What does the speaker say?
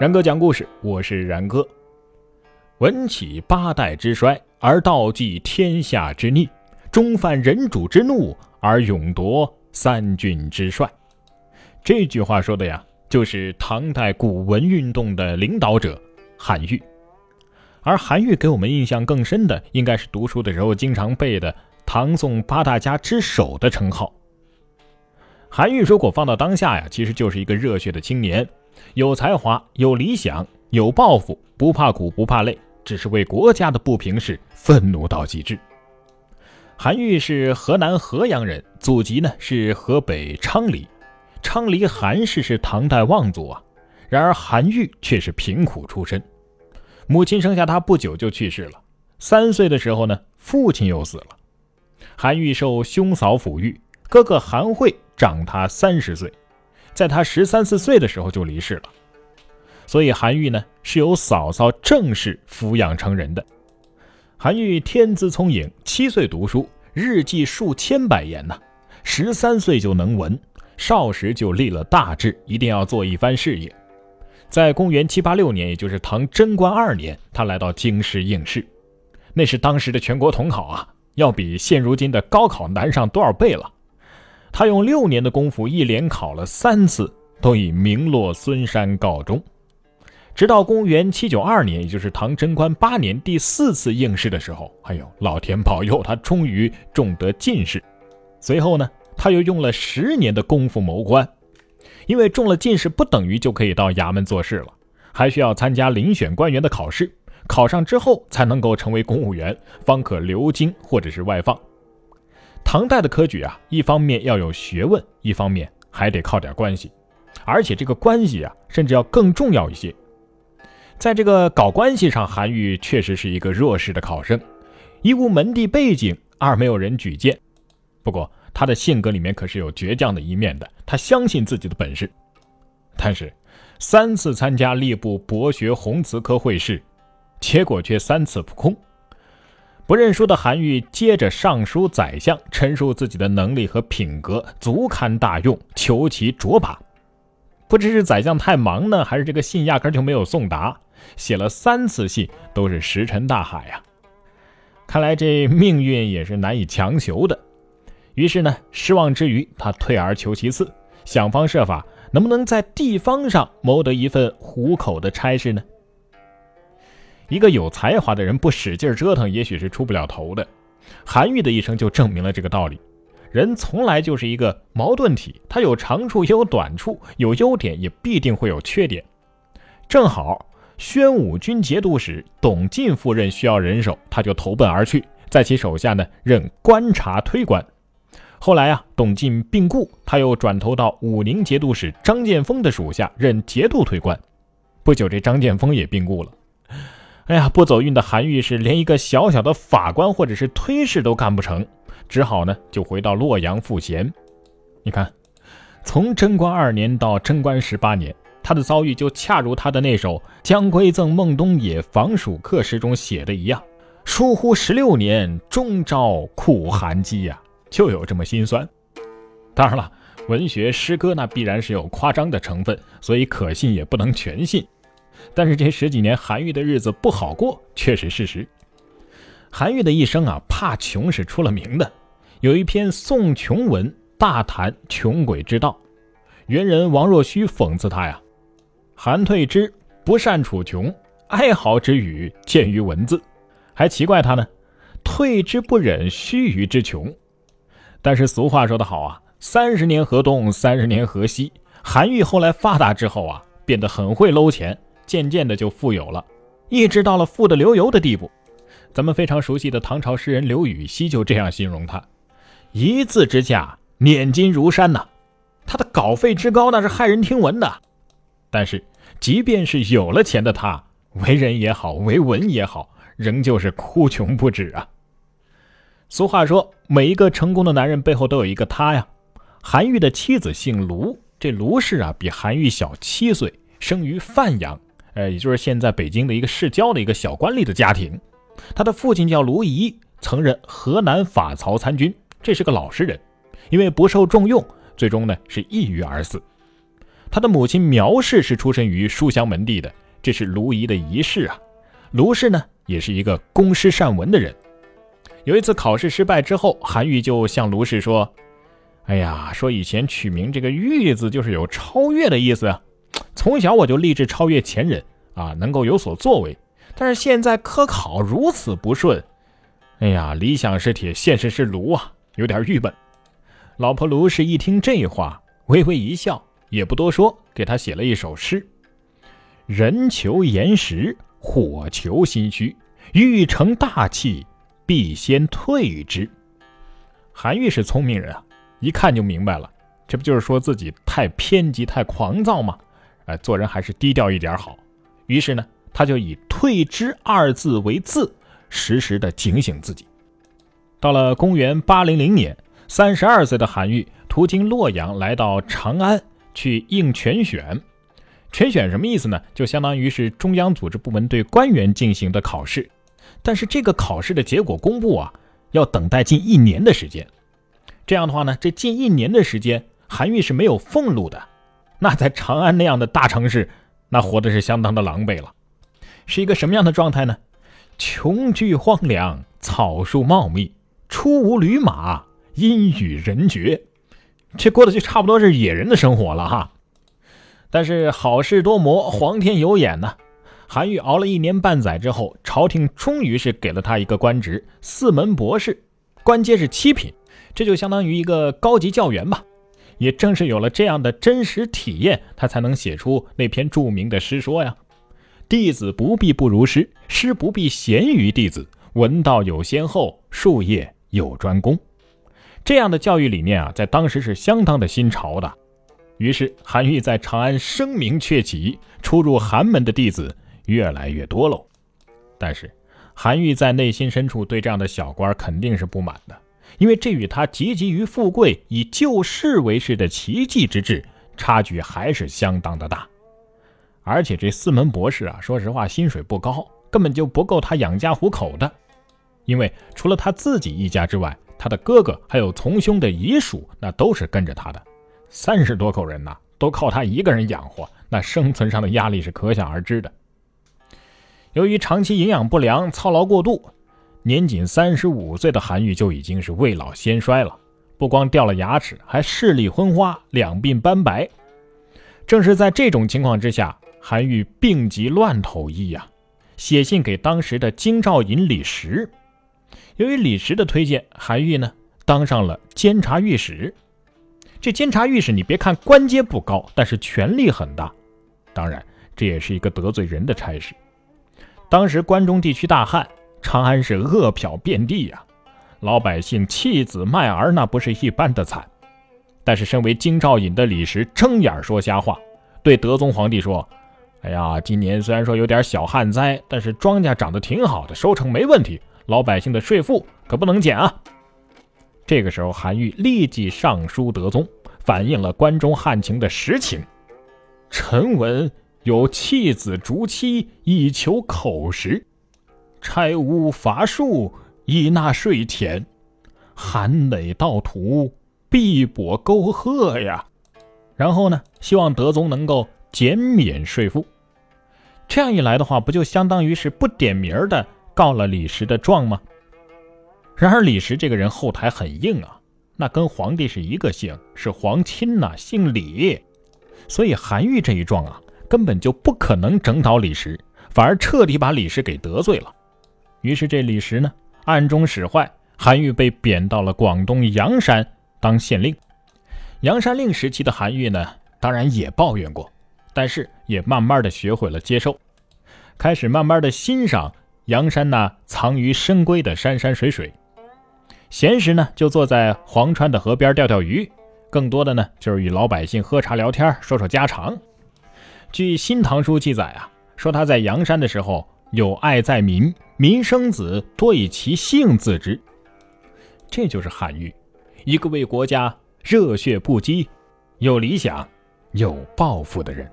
然哥讲故事，我是然哥。文起八代之衰，而道济天下之逆；终犯人主之怒，而勇夺三郡之帅。这句话说的呀，就是唐代古文运动的领导者韩愈。而韩愈给我们印象更深的，应该是读书的时候经常背的“唐宋八大家之首”的称号。韩愈如果放到当下呀，其实就是一个热血的青年。有才华，有理想，有抱负，不怕苦，不怕累，只是为国家的不平事愤怒到极致。韩愈是河南河阳人，祖籍呢是河北昌黎，昌黎韩氏是唐代望族啊。然而韩愈却是贫苦出身，母亲生下他不久就去世了，三岁的时候呢，父亲又死了。韩愈受兄嫂抚育，哥哥韩惠长他三十岁。在他十三四岁的时候就离世了，所以韩愈呢是由嫂嫂郑氏抚养成人的。韩愈天资聪颖，七岁读书，日记数千百言呐。十三岁就能文，少时就立了大志，一定要做一番事业。在公元七八六年，也就是唐贞观二年，他来到京师应试，那是当时的全国统考啊，要比现如今的高考难上多少倍了。他用六年的功夫，一连考了三次，都以名落孙山告终。直到公元七九二年，也就是唐贞观八年第四次应试的时候，哎呦，老天保佑，他终于中得进士。随后呢，他又用了十年的功夫谋官，因为中了进士不等于就可以到衙门做事了，还需要参加遴选官员的考试，考上之后才能够成为公务员，方可留京或者是外放。唐代的科举啊，一方面要有学问，一方面还得靠点关系，而且这个关系啊，甚至要更重要一些。在这个搞关系上，韩愈确实是一个弱势的考生，一无门第背景，二没有人举荐。不过他的性格里面可是有倔强的一面的，他相信自己的本事。但是三次参加吏部博学宏词科会试，结果却三次扑空。不认输的韩愈接着上书宰相，陈述自己的能力和品格足堪大用，求其卓拔。不知是宰相太忙呢，还是这个信压根就没有送达，写了三次信都是石沉大海呀。看来这命运也是难以强求的。于是呢，失望之余，他退而求其次，想方设法，能不能在地方上谋得一份糊口的差事呢？一个有才华的人不使劲折腾，也许是出不了头的。韩愈的一生就证明了这个道理。人从来就是一个矛盾体，他有长处也有短处，有优点也必定会有缺点。正好宣武军节度使董进赴任需要人手，他就投奔而去，在其手下呢任观察推官。后来啊，董进病故，他又转投到武宁节度使张建峰的属下任节度推官。不久，这张建峰也病故了。哎呀，不走运的韩愈是连一个小小的法官或者是推事都干不成，只好呢就回到洛阳赋闲。你看，从贞观二年到贞观十八年，他的遭遇就恰如他的那首《将归赠孟东野防暑客》诗中写的一样：“疏忽十六年，终朝苦寒饥呀！”就有这么心酸。当然了，文学诗歌那必然是有夸张的成分，所以可信也不能全信。但是这十几年韩愈的日子不好过，却是事实。韩愈的一生啊，怕穷是出了名的。有一篇送穷文，大谈穷鬼之道。元人王若虚讽刺他呀：“韩退之不善处穷，哀嚎之语见于文字。”还奇怪他呢，退之不忍须臾之穷。但是俗话说得好啊，三十年河东，三十年河西。韩愈后来发达之后啊，变得很会搂钱。渐渐的就富有了，一直到了富得流油的地步。咱们非常熟悉的唐朝诗人刘禹锡就这样形容他：一字之价，碾金如山呐。他的稿费之高，那是骇人听闻的。但是，即便是有了钱的他，为人也好，为文也好，仍旧是哭穷不止啊。俗话说，每一个成功的男人背后都有一个他呀。韩愈的妻子姓卢，这卢氏啊，比韩愈小七岁，生于范阳。呃，也就是现在北京的一个市郊的一个小官吏的家庭，他的父亲叫卢仪，曾任河南法曹参军，这是个老实人，因为不受重用，最终呢是抑郁而死。他的母亲苗氏是出身于书香门第的，这是卢仪的遗世啊。卢氏呢，也是一个公诗善文的人。有一次考试失败之后，韩愈就向卢氏说：“哎呀，说以前取名这个‘玉’字，就是有超越的意思啊。从小我就立志超越前人啊，能够有所作为。但是现在科考如此不顺，哎呀，理想是铁，现实是炉啊，有点郁闷。”老婆卢氏一听这话，微微一笑，也不多说，给他写了一首诗：“人求岩石。”火求心虚，欲成大器，必先退之。韩愈是聪明人啊，一看就明白了，这不就是说自己太偏激、太狂躁吗？哎，做人还是低调一点好。于是呢，他就以“退之”二字为字，时时的警醒自己。到了公元八零零年，三十二岁的韩愈途经洛阳，来到长安去应全选。全选什么意思呢？就相当于是中央组织部门对官员进行的考试，但是这个考试的结果公布啊，要等待近一年的时间。这样的话呢，这近一年的时间，韩愈是没有俸禄的。那在长安那样的大城市，那活的是相当的狼狈了。是一个什么样的状态呢？穷居荒凉，草树茂密，出无驴马，阴雨人绝，这过的就差不多是野人的生活了哈。但是好事多磨，皇天有眼呐！韩愈熬了一年半载之后，朝廷终于是给了他一个官职——四门博士，官阶是七品，这就相当于一个高级教员吧。也正是有了这样的真实体验，他才能写出那篇著名的诗说呀：“弟子不必不如师，师不必贤于弟子。闻道有先后，术业有专攻。”这样的教育理念啊，在当时是相当的新潮的。于是，韩愈在长安声名鹊起，出入寒门的弟子越来越多喽。但是，韩愈在内心深处对这样的小官肯定是不满的，因为这与他汲汲于富贵、以救世为事的奇迹之志差距还是相当的大。而且，这四门博士啊，说实话，薪水不高，根本就不够他养家糊口的。因为除了他自己一家之外，他的哥哥还有从兄的遗属，那都是跟着他的。三十多口人呐，都靠他一个人养活，那生存上的压力是可想而知的。由于长期营养不良、操劳过度，年仅三十五岁的韩愈就已经是未老先衰了，不光掉了牙齿，还视力昏花，两鬓斑白。正是在这种情况之下，韩愈病急乱投医呀，写信给当时的京兆尹李时。由于李时的推荐，韩愈呢当上了监察御史。这监察御史，你别看官阶不高，但是权力很大。当然，这也是一个得罪人的差事。当时关中地区大旱，长安是饿殍遍地呀，老百姓弃子卖儿，那不是一般的惨。但是，身为京兆尹的李时睁眼说瞎话，对德宗皇帝说：“哎呀，今年虽然说有点小旱灾，但是庄稼长得挺好的，收成没问题，老百姓的税赋可不能减啊。”这个时候，韩愈立即上书德宗，反映了关中旱情的实情。臣闻有弃子逐妻以求口实，拆屋伐树以纳税田，寒垒盗土，必跛沟壑呀。然后呢，希望德宗能够减免税赋。这样一来的话，不就相当于是不点名的告了李时的状吗？然而李时这个人后台很硬啊，那跟皇帝是一个姓，是皇亲呐，姓李，所以韩愈这一状啊，根本就不可能整倒李时，反而彻底把李时给得罪了。于是这李时呢，暗中使坏，韩愈被贬到了广东阳山当县令。阳山令时期的韩愈呢，当然也抱怨过，但是也慢慢的学会了接受，开始慢慢的欣赏阳山那藏于深闺的山山水水。闲时呢，就坐在黄川的河边钓钓鱼，更多的呢就是与老百姓喝茶聊天，说说家常。据《新唐书》记载啊，说他在阳山的时候有爱在民，民生子多以其性自知。这就是韩愈，一个为国家热血不羁、有理想、有抱负的人。